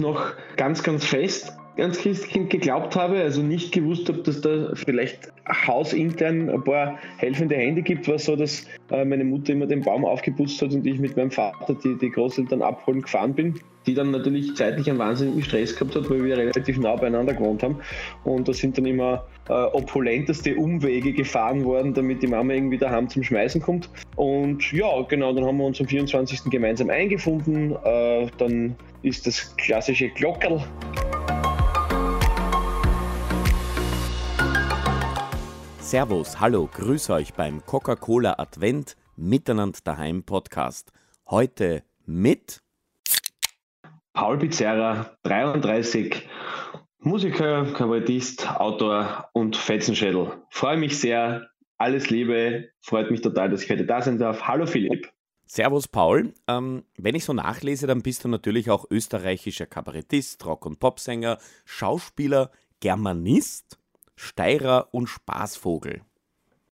noch ganz, ganz fest ganz Christkind geglaubt habe, also nicht gewusst habe, dass da vielleicht hausintern ein paar helfende Hände gibt, war so, dass äh, meine Mutter immer den Baum aufgeputzt hat und ich mit meinem Vater die, die Großeltern abholen gefahren bin, die dann natürlich zeitlich einen wahnsinnigen Stress gehabt hat, weil wir relativ nah beieinander gewohnt haben. Und da sind dann immer äh, opulenteste Umwege gefahren worden, damit die Mama irgendwie daheim zum Schmeißen kommt. Und ja, genau, dann haben wir uns am 24. gemeinsam eingefunden. Äh, dann ist das klassische Glockerl Servus, hallo, grüß euch beim Coca-Cola Advent Miteinander daheim Podcast. Heute mit Paul Pizzerra, 33, Musiker, Kabarettist, Autor und Fetzenschädel. Freue mich sehr, alles Liebe, freut mich total, dass ich heute da sein darf. Hallo Philipp. Servus Paul. Ähm, wenn ich so nachlese, dann bist du natürlich auch österreichischer Kabarettist, Rock- und Popsänger, Schauspieler, Germanist Steirer und Spaßvogel.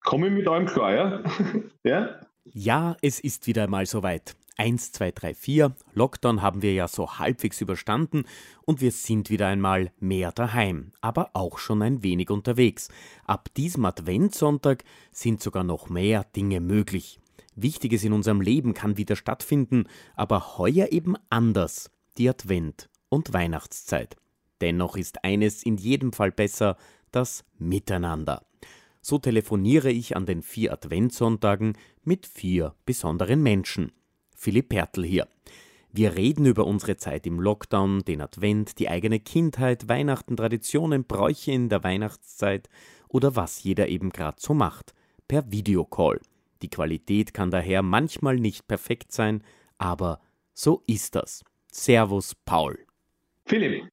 Komme ich mit eurem klar, ja? ja? Ja, es ist wieder einmal soweit. 1, 2, 3, 4. Lockdown haben wir ja so halbwegs überstanden und wir sind wieder einmal mehr daheim, aber auch schon ein wenig unterwegs. Ab diesem Adventssonntag sind sogar noch mehr Dinge möglich. Wichtiges in unserem Leben kann wieder stattfinden, aber heuer eben anders. Die Advent- und Weihnachtszeit. Dennoch ist eines in jedem Fall besser, das Miteinander. So telefoniere ich an den vier Adventssonntagen mit vier besonderen Menschen. Philipp Pertl hier. Wir reden über unsere Zeit im Lockdown, den Advent, die eigene Kindheit, Weihnachten, Traditionen, Bräuche in der Weihnachtszeit oder was jeder eben gerade so macht, per Videocall. Die Qualität kann daher manchmal nicht perfekt sein, aber so ist das. Servus, Paul. Philipp,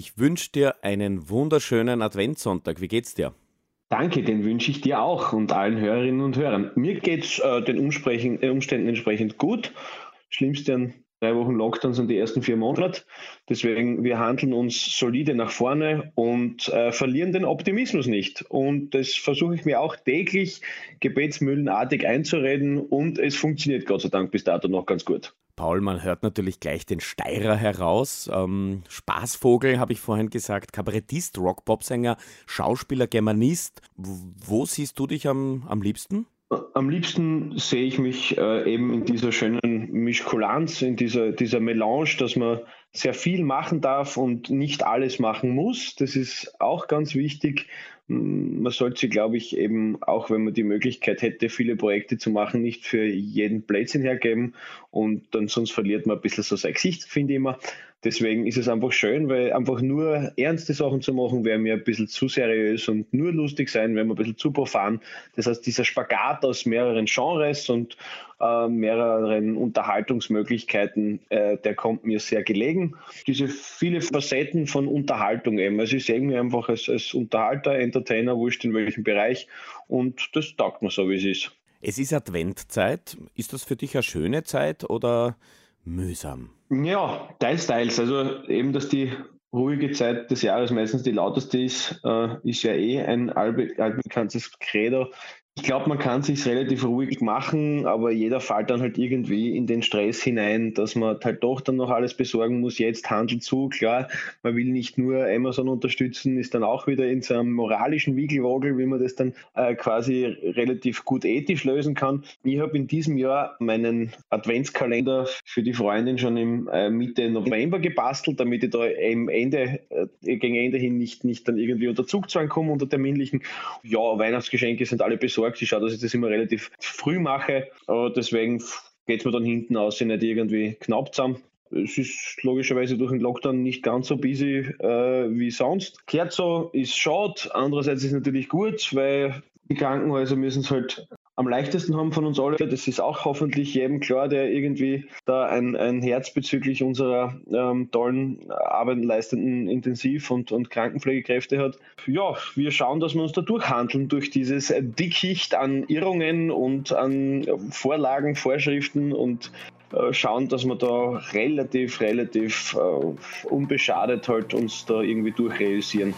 ich wünsche dir einen wunderschönen Adventssonntag. Wie geht's dir? Danke, den wünsche ich dir auch und allen Hörerinnen und Hörern. Mir geht es äh, den Umständen entsprechend gut. Schlimmste an drei Wochen Lockdown sind die ersten vier Monate. Deswegen, wir handeln uns solide nach vorne und äh, verlieren den Optimismus nicht. Und das versuche ich mir auch täglich gebetsmühlenartig einzureden und es funktioniert Gott sei Dank bis dato noch ganz gut. Paul, man hört natürlich gleich den Steirer heraus. Ähm, Spaßvogel, habe ich vorhin gesagt, Kabarettist, Rock-Pop-Sänger, Schauspieler, Germanist. Wo siehst du dich am, am liebsten? Am liebsten sehe ich mich äh, eben in dieser schönen Mischkulanz, in dieser, dieser Melange, dass man sehr viel machen darf und nicht alles machen muss. Das ist auch ganz wichtig man sollte, glaube ich, eben auch, wenn man die Möglichkeit hätte, viele Projekte zu machen, nicht für jeden Blödsinn hergeben und dann sonst verliert man ein bisschen so sein Gesicht, finde ich immer. Deswegen ist es einfach schön, weil einfach nur ernste Sachen zu machen, wäre mir ein bisschen zu seriös und nur lustig sein, wäre mir ein bisschen zu profan. Das heißt, dieser Spagat aus mehreren Genres und äh, mehreren Unterhaltungsmöglichkeiten, äh, der kommt mir sehr gelegen. Diese viele Facetten von Unterhaltung eben. Also ich sehe mich einfach als, als Unterhalter, Entertainer, wurscht in welchem Bereich und das taugt mir so, wie es ist. Es ist Adventzeit. Ist das für dich eine schöne Zeit oder mühsam? Ja, teils, teils. Also eben, dass die ruhige Zeit des Jahres meistens die lauteste ist, äh, ist ja eh ein altbekanntes Credo. Ich glaube, man kann sich relativ ruhig machen, aber jeder fällt dann halt irgendwie in den Stress hinein, dass man halt doch dann noch alles besorgen muss. Jetzt Handel zu, klar, man will nicht nur Amazon unterstützen, ist dann auch wieder in so einem moralischen Wiegelwogel, wie man das dann äh, quasi relativ gut ethisch lösen kann. Ich habe in diesem Jahr meinen Adventskalender für die Freundin schon im äh, Mitte November gebastelt, damit ich da im Ende, äh, gegen Ende hin nicht, nicht dann irgendwie unter Zugzwang komme, unter terminlichen. Ja, Weihnachtsgeschenke sind alle besorgt besorgt. Ich schaue, dass ich das immer relativ früh mache. Aber deswegen geht es mir dann hinten aus, nicht irgendwie knapp zusammen. Es ist logischerweise durch den Lockdown nicht ganz so busy äh, wie sonst. Kehrt so, ist schade. Andererseits ist es natürlich gut, weil die Krankenhäuser müssen es halt am leichtesten haben von uns alle. Das ist auch hoffentlich jedem klar, der irgendwie da ein, ein Herz bezüglich unserer ähm, tollen Arbeit leistenden Intensiv- und, und Krankenpflegekräfte hat. Ja, wir schauen, dass wir uns da durchhandeln durch dieses Dickicht an Irrungen und an Vorlagen, Vorschriften und äh, schauen, dass wir da relativ, relativ äh, unbeschadet halt uns da irgendwie durchrealisieren.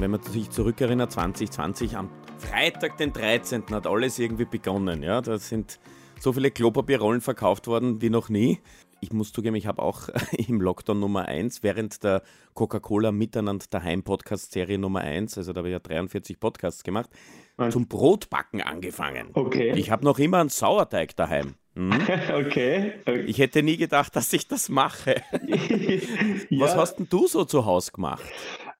Wenn man sich zurückerinnert, 2020 am Freitag, den 13. hat alles irgendwie begonnen. Ja, da sind so viele Klopapierrollen verkauft worden wie noch nie. Ich muss zugeben, ich habe auch im Lockdown Nummer 1 während der Coca-Cola Miteinander daheim Podcast-Serie Nummer 1, also da habe ich ja 43 Podcasts gemacht, Was? zum Brotbacken angefangen. Okay. Ich habe noch immer einen Sauerteig daheim. Hm? Okay. okay. Ich hätte nie gedacht, dass ich das mache. ja. Was hast denn du so zu Hause gemacht?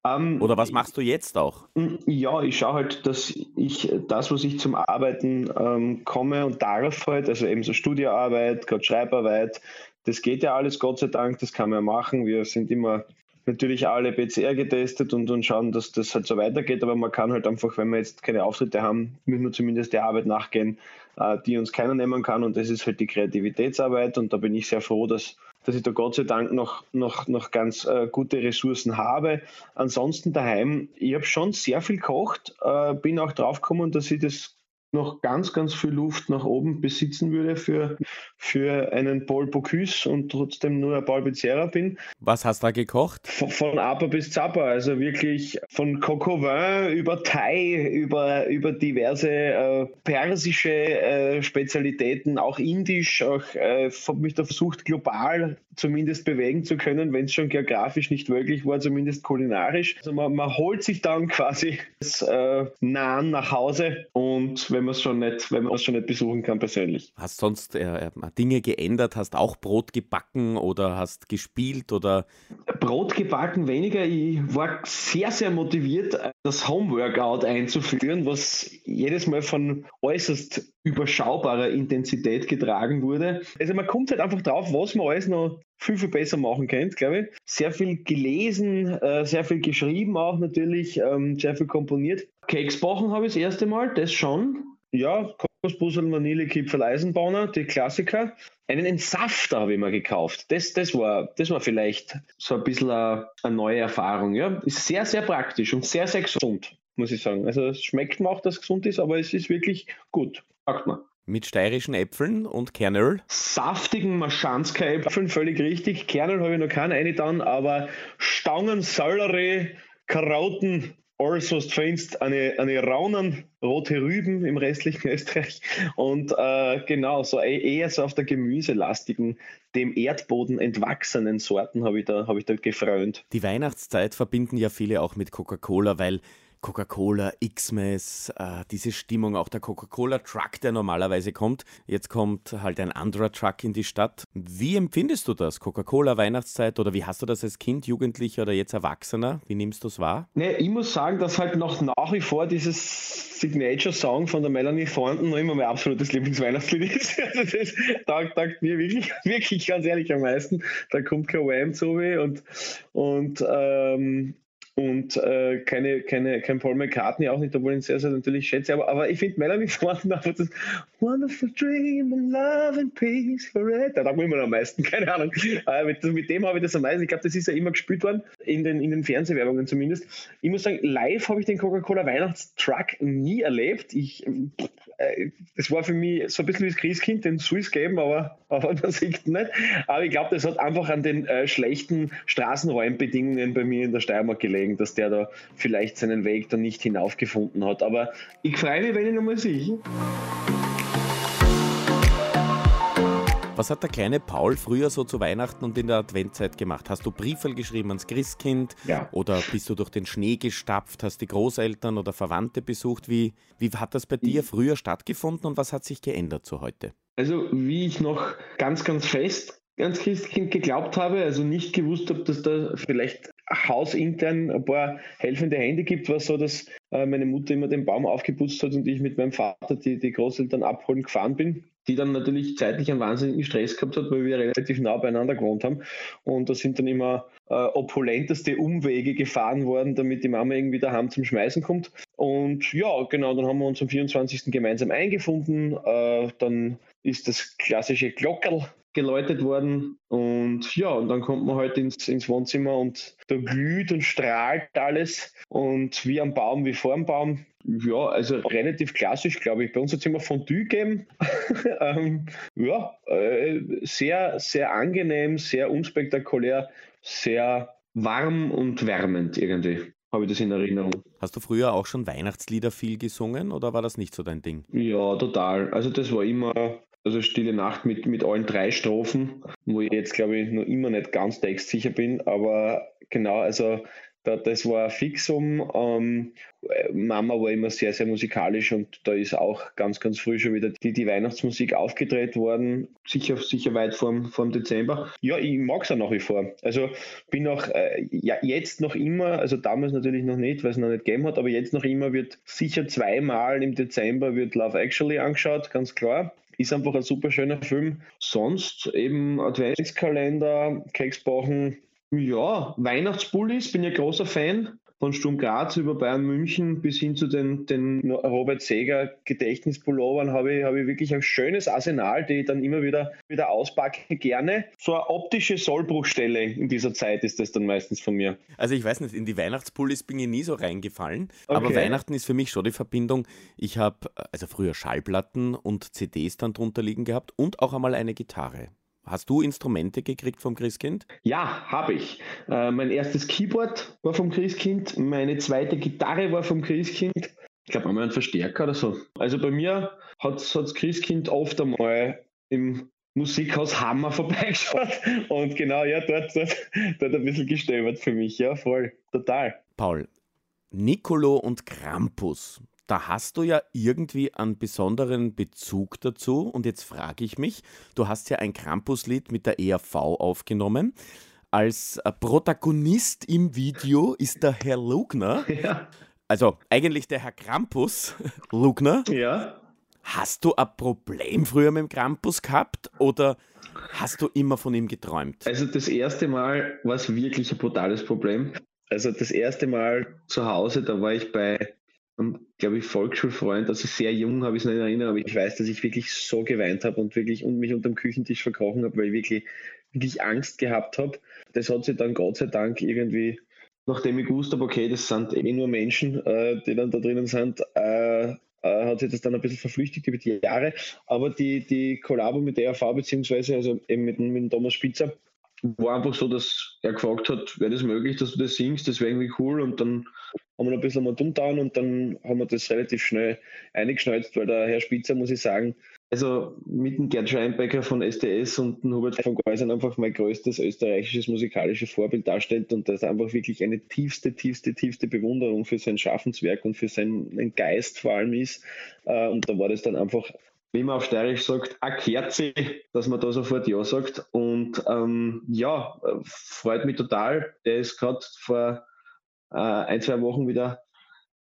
Ähm, Oder was machst du jetzt auch? Ja, ich schaue halt, dass ich das, was ich zum Arbeiten ähm, komme und darf halt, also eben so Studioarbeit, gerade Schreibarbeit, das geht ja alles, Gott sei Dank, das kann man ja machen. Wir sind immer natürlich alle PCR getestet und, und schauen, dass das halt so weitergeht, aber man kann halt einfach, wenn wir jetzt keine Auftritte haben, müssen wir zumindest der Arbeit nachgehen, äh, die uns keiner nehmen kann und das ist halt die Kreativitätsarbeit und da bin ich sehr froh, dass, dass ich da Gott sei Dank noch, noch, noch ganz äh, gute Ressourcen habe. Ansonsten daheim, ich habe schon sehr viel gekocht, äh, bin auch drauf gekommen, dass ich das noch ganz, ganz viel Luft nach oben besitzen würde für, für einen Paul Bocuse und trotzdem nur ein Paul Becerra bin. Was hast du da gekocht? Von, von Apa bis Zappa, also wirklich von Coco Vin über Thai, über, über diverse äh, persische äh, Spezialitäten, auch indisch, auch äh, habe mich da versucht, global zumindest bewegen zu können, wenn es schon geografisch nicht möglich war, zumindest kulinarisch. Also man, man holt sich dann quasi das äh, Nahen nach Hause und wenn man es schon nicht, wenn man es schon nicht besuchen kann persönlich. Hast sonst äh, äh, Dinge geändert? Hast auch Brot gebacken oder hast gespielt oder? Brot gebacken weniger. Ich war sehr, sehr motiviert, das Homeworkout einzuführen, was jedes Mal von äußerst überschaubarer Intensität getragen wurde. Also man kommt halt einfach drauf, was man alles noch viel, viel besser machen könnte, glaube ich. Sehr viel gelesen, äh, sehr viel geschrieben auch natürlich, ähm, sehr viel komponiert. Keks backen habe ich das erste Mal, das schon. Ja, Kokosbussel, Vanille, Kipfel, Eisenbahner, die Klassiker. Einen Entsafter habe ich mir gekauft. Das, das, war, das war vielleicht so ein bisschen eine, eine neue Erfahrung. Ja. Ist sehr, sehr praktisch und sehr, sehr gesund, muss ich sagen. Also es schmeckt mir auch, dass es gesund ist, aber es ist wirklich gut. Sagt man. Mit steirischen Äpfeln und Kernöl? Saftigen Maschanzka-Äpfeln, völlig richtig. Kernöl habe ich noch keinen eingetan, aber Stangen, Sellerie, Karotten, alles, was findest, eine, eine Raunen, rote Rüben im restlichen Österreich und äh, genau, so e-, eher so auf der gemüselastigen, dem Erdboden entwachsenen Sorten habe ich, da, hab ich da gefreut. Die Weihnachtszeit verbinden ja viele auch mit Coca-Cola, weil Coca-Cola, Xmas, äh, diese Stimmung, auch der Coca-Cola-Truck, der normalerweise kommt. Jetzt kommt halt ein anderer Truck in die Stadt. Wie empfindest du das? Coca-Cola, Weihnachtszeit oder wie hast du das als Kind, Jugendlicher oder jetzt Erwachsener? Wie nimmst du es wahr? Nee, ich muss sagen, dass halt noch nach wie vor dieses Signature-Song von der Melanie Thornton noch immer mein absolutes Lieblingsweihnachtslied ist. Also das taugt, mir wirklich, wirklich ganz ehrlich am meisten. Da kommt kein Wham zu mir und, und ähm, und äh, keine, keine, kein Paul McCartney auch nicht, obwohl ich ihn sehr, sehr natürlich schätze. Aber, aber ich finde Melanie Thornton einfach das Wonderful Dream and Love and Peace forever. Da taugt immer am meisten, keine Ahnung. Äh, mit, mit, dem habe ich das am meisten. Ich glaube, das ist ja immer gespielt worden, in den, in den Fernsehwerbungen zumindest. Ich muss sagen, live habe ich den Coca-Cola Weihnachtstruck nie erlebt. Ich, äh, das war für mich so ein bisschen wie das Christkind, den Swiss Game, aber, aber man sieht nicht. Aber ich glaube, das hat einfach an den äh, schlechten Straßenräumbedingungen bei mir in der Steiermark gelegen zeigen, dass der da vielleicht seinen Weg da nicht hinaufgefunden hat. Aber ich freue mich, wenn ich nochmal sehe. Was hat der kleine Paul früher so zu Weihnachten und in der Adventzeit gemacht? Hast du Briefe geschrieben ans Christkind? Ja. Oder bist du durch den Schnee gestapft, hast die Großeltern oder Verwandte besucht? Wie, wie hat das bei dir früher stattgefunden und was hat sich geändert zu heute? Also, wie ich noch ganz, ganz fest ans Christkind geglaubt habe, also nicht gewusst habe, dass da vielleicht hausintern ein paar helfende Hände gibt, war so, dass äh, meine Mutter immer den Baum aufgeputzt hat und ich mit meinem Vater die, die Großeltern abholen gefahren bin, die dann natürlich zeitlich einen wahnsinnigen Stress gehabt hat, weil wir relativ nah beieinander gewohnt haben. Und da sind dann immer äh, opulenteste Umwege gefahren worden, damit die Mama irgendwie daheim zum Schmeißen kommt. Und ja, genau, dann haben wir uns am 24. gemeinsam eingefunden. Äh, dann ist das klassische Glockerl geläutet worden. Und ja, und dann kommt man halt ins, ins Wohnzimmer und da glüht und strahlt alles. Und wie am Baum, wie vor dem Baum. Ja, also relativ klassisch, glaube ich. Bei uns hat es immer Fondue gegeben. ähm, ja, äh, sehr, sehr angenehm, sehr unspektakulär, sehr warm und wärmend irgendwie habe ich das in Erinnerung. Hast du früher auch schon Weihnachtslieder viel gesungen oder war das nicht so dein Ding? Ja, total. Also das war immer Also Stille Nacht mit, mit allen drei Strophen, wo ich jetzt glaube ich noch immer nicht ganz textsicher bin, aber genau, also da, das war Fixum. Ähm, Mama war immer sehr, sehr musikalisch und da ist auch ganz, ganz früh schon wieder die, die Weihnachtsmusik aufgedreht worden. Sicher, sicher weit vorm, vorm Dezember. Ja, ich mag es auch nach wie vor. Also bin auch äh, ja, jetzt noch immer, also damals natürlich noch nicht, weil es noch nicht gegeben hat, aber jetzt noch immer wird sicher zweimal im Dezember wird Love Actually angeschaut, ganz klar. Ist einfach ein super schöner Film. Sonst eben Adventskalender, Keksbachen, ja, Weihnachtsbullis, bin ja großer Fan. Von Sturm Graz über Bayern München bis hin zu den, den Robert Seger Gedächtnispullovern habe ich, habe ich wirklich ein schönes Arsenal, die ich dann immer wieder, wieder auspacke, gerne. So eine optische Sollbruchstelle in dieser Zeit ist das dann meistens von mir. Also ich weiß nicht, in die Weihnachtspullis bin ich nie so reingefallen, okay. aber Weihnachten ist für mich schon die Verbindung. Ich habe also früher Schallplatten und CDs dann drunter liegen gehabt und auch einmal eine Gitarre. Hast du Instrumente gekriegt vom Christkind? Ja, habe ich. Äh, mein erstes Keyboard war vom Christkind, meine zweite Gitarre war vom Christkind. Ich glaube einmal ein Verstärker oder so. Also bei mir hat das Christkind oft einmal im Musikhaus Hammer vorbeigeschaut und genau, ja, dort, dort, dort ein bisschen gestöbert für mich. Ja, voll, total. Paul, Nicolo und Krampus, da hast du ja irgendwie einen besonderen Bezug dazu. Und jetzt frage ich mich, du hast ja ein Krampuslied mit der ERV aufgenommen. Als äh, Protagonist im Video ist der Herr Lugner. Ja. Also eigentlich der Herr Krampus, Lugner. Ja. Hast du ein Problem früher mit dem Krampus gehabt oder hast du immer von ihm geträumt? Also das erste Mal war es wirklich ein brutales Problem. Also das erste Mal zu Hause, da war ich bei glaube ich, Volksschulfreund, also sehr jung habe ich es nicht in Erinnerung, aber ich weiß, dass ich wirklich so geweint habe und wirklich und mich unter dem Küchentisch verkrochen habe, weil ich wirklich, wirklich Angst gehabt habe. Das hat sich dann Gott sei Dank irgendwie, nachdem ich gewusst habe, okay, das sind eh nur Menschen, äh, die dann da drinnen sind, äh, äh, hat sich das dann ein bisschen verflüchtigt über die Jahre. Aber die, die Kollabo mit der AV, beziehungsweise also eben mit, mit Thomas Spitzer, war einfach so, dass er gefragt hat, wäre das möglich, dass du das singst, das wäre irgendwie cool und dann haben wir noch ein bisschen mal dumm und dann haben wir das relativ schnell eingeschnalzt, weil der Herr Spitzer, muss ich sagen, also mit dem Gerd Scheinbecker von SDS und dem Hubert von Geusern einfach mein größtes österreichisches musikalisches Vorbild darstellt und das einfach wirklich eine tiefste, tiefste, tiefste Bewunderung für sein Schaffenswerk und für seinen Geist vor allem ist. Äh, und da war das dann einfach wie man auf Steirisch sagt, a Kerze, dass man da sofort Ja sagt. Und ähm, ja, freut mich total. Der ist gerade vor äh, ein, zwei Wochen wieder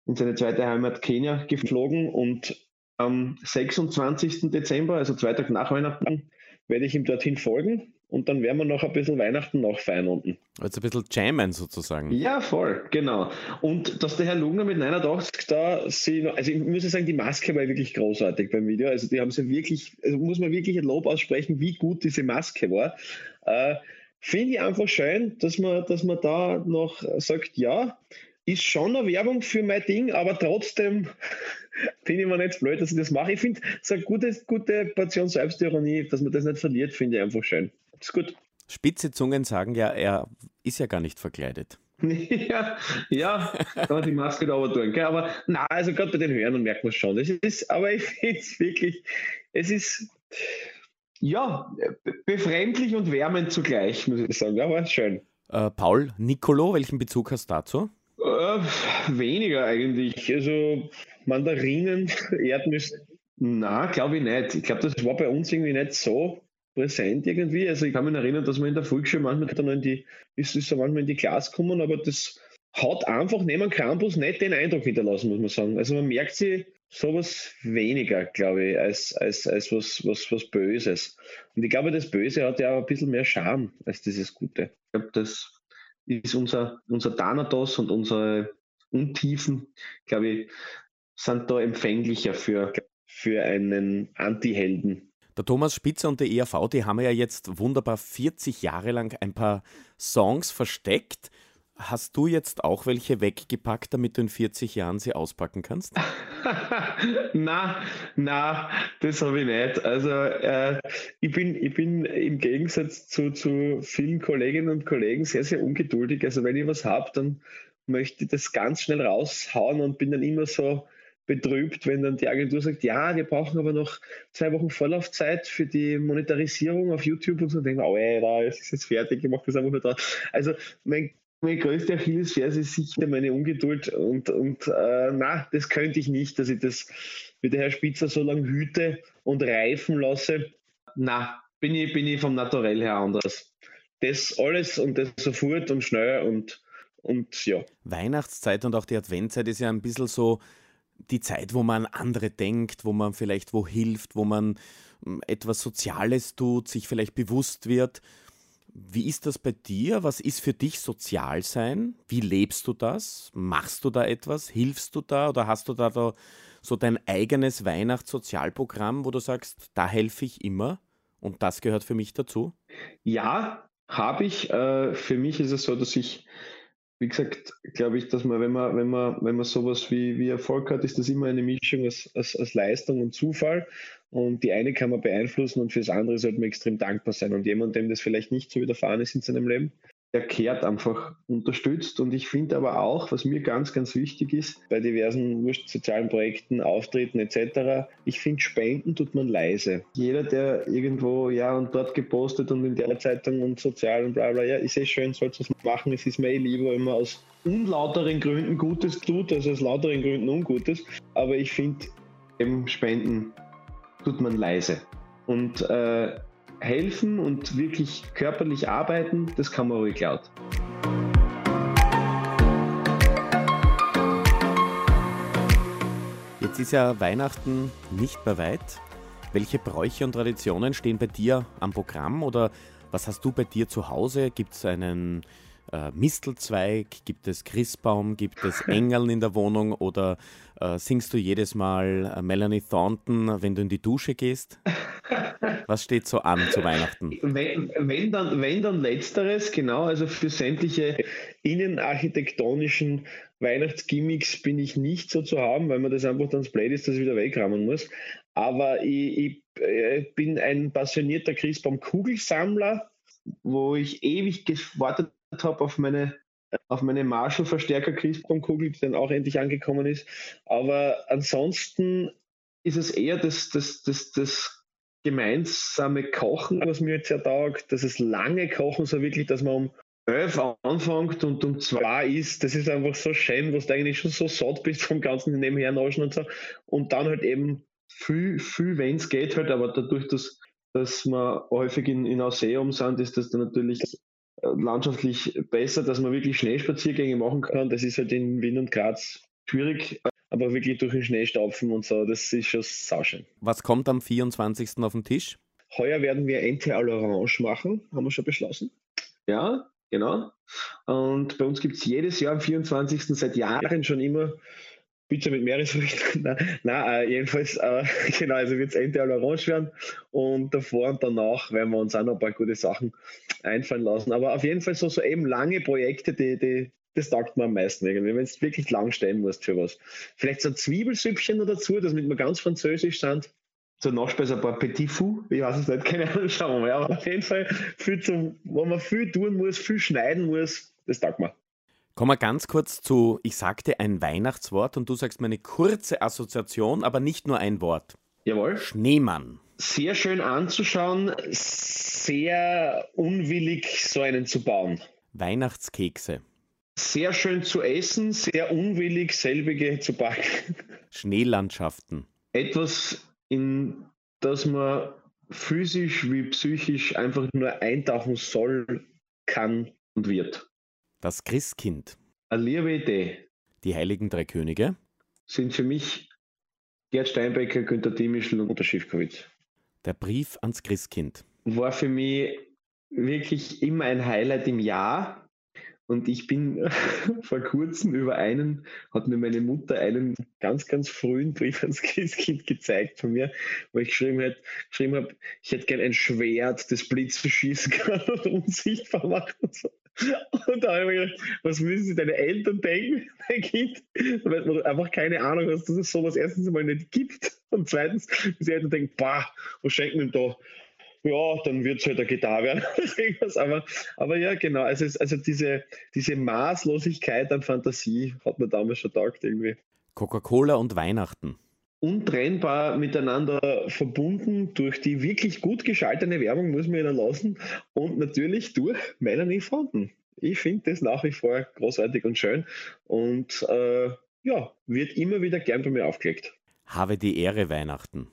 in seine zweite Heimat Kenia geflogen und am 26. Dezember, also zwei Tage nach Weihnachten, werde ich ihm dorthin folgen und dann werden wir noch ein bisschen Weihnachten nachfeiern unten. Also ein bisschen jammen sozusagen. Ja, voll, genau. Und dass der Herr Lugner mit 89 da sie, also ich muss sagen, die Maske war wirklich großartig beim Video. Also die haben sie wirklich, also muss man wirklich ein Lob aussprechen, wie gut diese Maske war. Äh, Finde ich einfach schön, dass man, dass man da noch sagt, ja, ist schon eine Werbung für mein Ding, aber trotzdem finde ich mir nicht blöd, dass ich das mache. Ich finde, es ist eine gute, gute Portion Selbstironie, dass man das nicht verliert, finde ich einfach schön. Ist gut. Spitze Zungen sagen ja, er ist ja gar nicht verkleidet. ja, ja, die Maske da aber tun. Gell? Aber na, also gerade bei den Hörern merkt man es schon. Es ist, aber ich finde es wirklich, es ist ja befremdlich und wärmend zugleich, muss ich sagen. Aber schön. Äh, Paul, Nicolo, welchen Bezug hast du dazu? Äh, weniger eigentlich. Also Mandarinen, Erdnüsse. Na, glaube ich nicht. Ich glaube, das war bei uns irgendwie nicht so präsent irgendwie. Also ich kann mich erinnern, dass man in der Volksschule manchmal dann in die, ist, ist manchmal in die Klasse kommen, aber das hat einfach neben Campus nicht den Eindruck hinterlassen, muss man sagen. Also man merkt sie sowas weniger, glaube ich, als, als, als was, was, was Böses. Und ich glaube, das Böse hat ja auch ein bisschen mehr Charme als dieses Gute. Ich glaube, das ist unser, unser Thanatos und unsere Untiefen, glaube ich, sind da empfänglicher für, für einen Anti-Helden der Thomas Spitzer und der ERV, die haben ja jetzt wunderbar 40 Jahre lang ein paar Songs versteckt. Hast du jetzt auch welche weggepackt, damit du in 40 Jahren sie auspacken kannst? na, na, das habe ich nicht. Also äh, ich, bin, ich bin im Gegensatz zu, zu vielen Kolleginnen und Kollegen sehr, sehr ungeduldig. Also wenn ich was habe, dann möchte ich das ganz schnell raushauen und bin dann immer so betrübt, wenn dann die Agentur sagt, ja, wir brauchen aber noch zwei Wochen Vorlaufzeit für die Monetarisierung auf YouTube und so. Und denke oh, ey, da ist es jetzt fertig, ich mache das einfach nur da. Also mein, meine größte Achillesferse ist sicher meine Ungeduld und, und äh, na, das könnte ich nicht, dass ich das mit der Herr Spitzer so lange hüte und reifen lasse. Na, bin ich, bin ich vom Naturell her anders. Das alles und das sofort und schnell und, und ja. Weihnachtszeit und auch die Adventzeit ist ja ein bisschen so die Zeit, wo man an andere denkt, wo man vielleicht wo hilft, wo man hm, etwas Soziales tut, sich vielleicht bewusst wird. Wie ist das bei dir? Was ist für dich sozial sein? Wie lebst du das? Machst du da etwas? Hilfst du da oder hast du da, da so dein eigenes Weihnachtssozialprogramm, wo du sagst, da helfe ich immer und das gehört für mich dazu? Ja, habe ich. Äh, für mich ist es so, dass ich wie gesagt, glaube ich, dass man, wenn man, wenn man, wenn man sowas wie, wie Erfolg hat, ist das immer eine Mischung aus, aus, aus Leistung und Zufall. Und die eine kann man beeinflussen und fürs andere sollte man extrem dankbar sein. Und jemand, dem das vielleicht nicht so widerfahren ist in seinem Leben, erklärt, einfach unterstützt. Und ich finde aber auch, was mir ganz, ganz wichtig ist, bei diversen sozialen Projekten, Auftritten etc., ich finde, Spenden tut man leise. Jeder, der irgendwo ja und dort gepostet und in der Zeitung und sozial und bla bla, ja, ist eh schön, sollte es machen. Es ist mir eh lieber, wenn man aus unlauteren Gründen Gutes tut, als aus lauteren Gründen Ungutes. Aber ich finde, eben Spenden tut man leise. Und äh, helfen und wirklich körperlich arbeiten, das kann man ruhig laut. Jetzt ist ja Weihnachten nicht mehr weit. Welche Bräuche und Traditionen stehen bei dir am Programm oder was hast du bei dir zu Hause? Gibt es einen äh, Mistelzweig? Gibt es Christbaum? Gibt es Engeln in der Wohnung? Oder äh, singst du jedes Mal äh, Melanie Thornton, wenn du in die Dusche gehst? Was steht so an zu Weihnachten? Wenn, wenn, dann, wenn dann letzteres, genau, also für sämtliche innenarchitektonischen Weihnachtsgimmicks bin ich nicht so zu haben, weil man das einfach dann blöd ist, ich wieder wegrahmen muss. Aber ich, ich äh, bin ein passionierter Christbaum-Kugelsammler, wo ich ewig gewartet habe auf meine auf meine Marshall-Verstärker Christbaum-Kugel, die dann auch endlich angekommen ist. Aber ansonsten ist es eher das, das, das, das gemeinsame Kochen, was mir jetzt ja taugt, dass es lange Kochen, so wirklich, dass man um elf anfängt und um zwei ist, das ist einfach so schön, was du eigentlich schon so satt bist vom ganzen nebenher naschen und so. Und dann halt eben viel, viel wenn es geht halt, aber dadurch, dass, dass wir häufig in, in Ausseeum sind, ist das dann natürlich äh, landschaftlich besser, dass man wirklich Schneespaziergänge machen kann. Das ist halt in Wien und Graz schwierig aber wirklich durch den Schnee stapfen und so, das ist schon sauschön. Was kommt am 24. auf den Tisch? Heuer werden wir Ente à l'Orange machen, haben wir schon beschlossen. Ja, genau. Und bei uns gibt es jedes Jahr am 24. seit Jahren schon immer Pizza mit Meeresfrüchten. nein, nein äh, jedenfalls, äh, genau, also wird es Ente à l'Orange werden. Und davor und danach werden wir uns auch noch ein paar gute Sachen einfallen lassen. Aber auf jeden Fall so, so eben lange Projekte, die, die, das taugt mir am meisten irgendwie, wenn es wirklich lang stehen musst für was. Vielleicht so ein Zwiebelsüppchen noch dazu, das mit mir ganz französisch sind. So Nachspeise ein paar Petit Fou, ich weiß es nicht, keine Ahnung, schauen wir mal. Aber auf jeden Fall viel zum, wo man viel tun muss, viel schneiden muss, das taugt mir. Kommen wir ganz kurz zu, ich sagte ein Weihnachtswort und du sagst mir eine kurze Assoziation, aber nicht nur ein Wort. Jawohl. Schneemann. Sehr schön anzuschauen, sehr unwillig, so einen zu bauen. Weihnachtskekse sehr schön zu essen, sehr unwillig, selbige zu backen. Schneelandschaften. Etwas, in das man physisch wie psychisch einfach nur eintauchen soll, kann und wird. Das Christkind. Eine liebe Idee. Die Heiligen Drei Könige. Sind für mich Gerd Steinbecker, Günter Dimischl und Uta Schiffkowitz. Der Brief ans Christkind. War für mich wirklich immer ein Highlight im Jahr, und ich bin vor kurzem über einen, hat mir meine Mutter einen ganz, ganz frühen Brief ans Christkind gezeigt von mir, wo ich geschrieben, hätte, geschrieben habe, ich hätte gern ein Schwert, das Blitze schießen kann und unsichtbar macht und so. Und da habe ich mir gedacht, was müssen sich deine Eltern denken, dein Kind? Weil du einfach keine Ahnung hast, dass es sowas erstens einmal nicht gibt und zweitens, die Eltern denken, bah, was schenken denn da? Ja, dann wird es halt eine Gitarre werden aber, aber ja, genau. Also, also diese, diese Maßlosigkeit an Fantasie hat man damals schon taugt irgendwie. Coca-Cola und Weihnachten. Untrennbar miteinander verbunden durch die wirklich gut geschaltete Werbung, muss man ihnen lassen, und natürlich durch Melanie Fronten. Ich finde das nach wie vor großartig und schön und äh, ja, wird immer wieder gern bei mir aufgelegt. Habe die Ehre Weihnachten.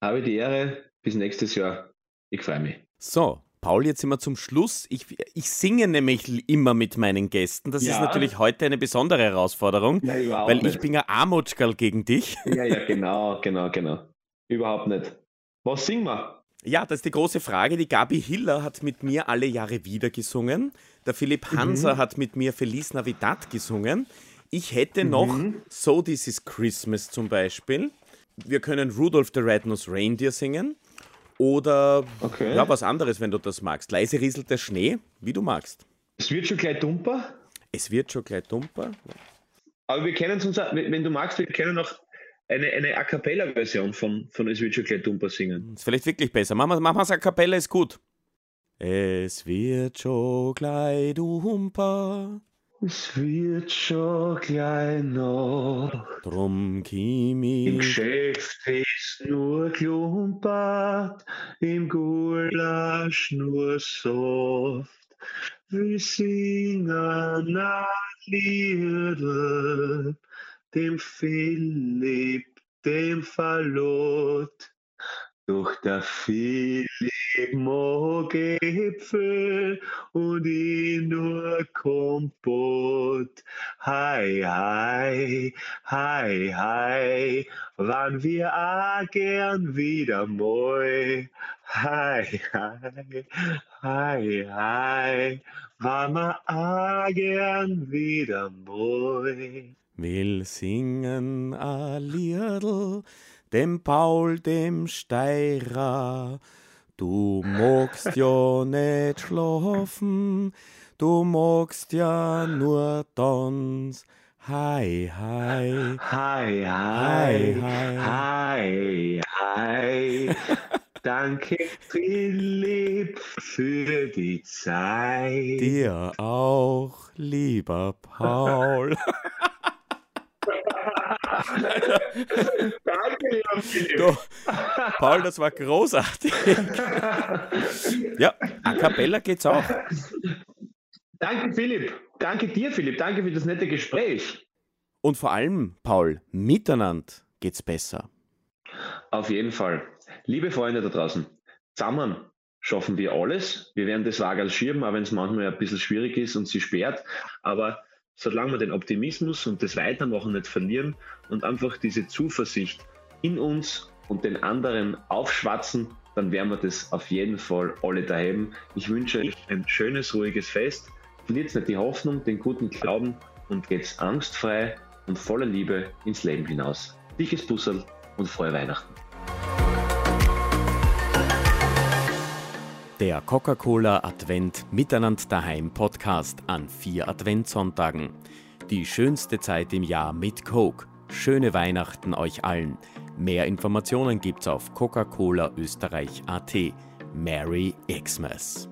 Habe die Ehre, bis nächstes Jahr. Ich freue mich. So, Paul, jetzt sind wir zum Schluss. Ich, ich singe nämlich immer mit meinen Gästen. Das ja. ist natürlich heute eine besondere Herausforderung, ja, weil ich bin ja Amutschgal gegen dich. Ja, ja, genau, genau, genau. Überhaupt nicht. Was singen wir? Ja, das ist die große Frage. Die Gabi Hiller hat mit mir alle Jahre wieder gesungen. Der Philipp Hanser mhm. hat mit mir Feliz Navidad gesungen. Ich hätte mhm. noch So This Is Christmas zum Beispiel. Wir können Rudolph the Red-Nosed Reindeer singen. Oder okay. ja, was anderes, wenn du das magst. Leise rieselt der Schnee, wie du magst. Es wird schon gleich dumper. Es wird schon gleich dumper. Aber wir kennen uns, wenn du magst, wir können noch eine, eine A Cappella-Version von, von Es wird schon gleich dumper singen. Ist vielleicht wirklich besser. Machen wir es A Cappella, ist gut. Es wird schon gleich dumper. Es wird schon gleich noch. Drum kim ich. Im Geschäft ist nur klumpert, im Gulasch nur soft. Wir singen ein Lieder, dem Philipp, dem Verlot. Doch der Philipp mag Äpfel und ich nur Kompott. Hi, hi, hi, hi, wann wir auch gern wieder mal. Hi, hi, hi, hi, wann wir auch gern wieder mal. Will singen a Liedl, dem Paul, dem Steirer. Du magst ja nicht schlafen, du magst ja nur tanz. Hi, hi. Hi, hi. Hi, hi. Hi, Danke, Philipp, für die Zeit. Dir auch, lieber Paul. Danke. Du, Paul, das war großartig. ja, a cappella geht's auch. Danke, Philipp. Danke dir, Philipp. Danke für das nette Gespräch. Und vor allem, Paul, miteinander geht's besser. Auf jeden Fall. Liebe Freunde da draußen, zusammen schaffen wir alles. Wir werden das Wagen schieben, auch wenn es manchmal ein bisschen schwierig ist und sie sperrt. Aber solange wir den Optimismus und das Weitermachen nicht verlieren und einfach diese Zuversicht in uns und den anderen aufschwatzen, dann werden wir das auf jeden Fall alle daheim. Ich wünsche euch ein schönes, ruhiges Fest. Verliert nicht die Hoffnung, den guten Glauben und geht angstfrei und voller Liebe ins Leben hinaus. Dickes Bussel und frohe Weihnachten. Der Coca-Cola Advent Miteinander daheim Podcast an vier Adventssonntagen. Die schönste Zeit im Jahr mit Coke. Schöne Weihnachten euch allen. Mehr Informationen gibt's auf Coca-Cola Österreich.at. Merry Xmas.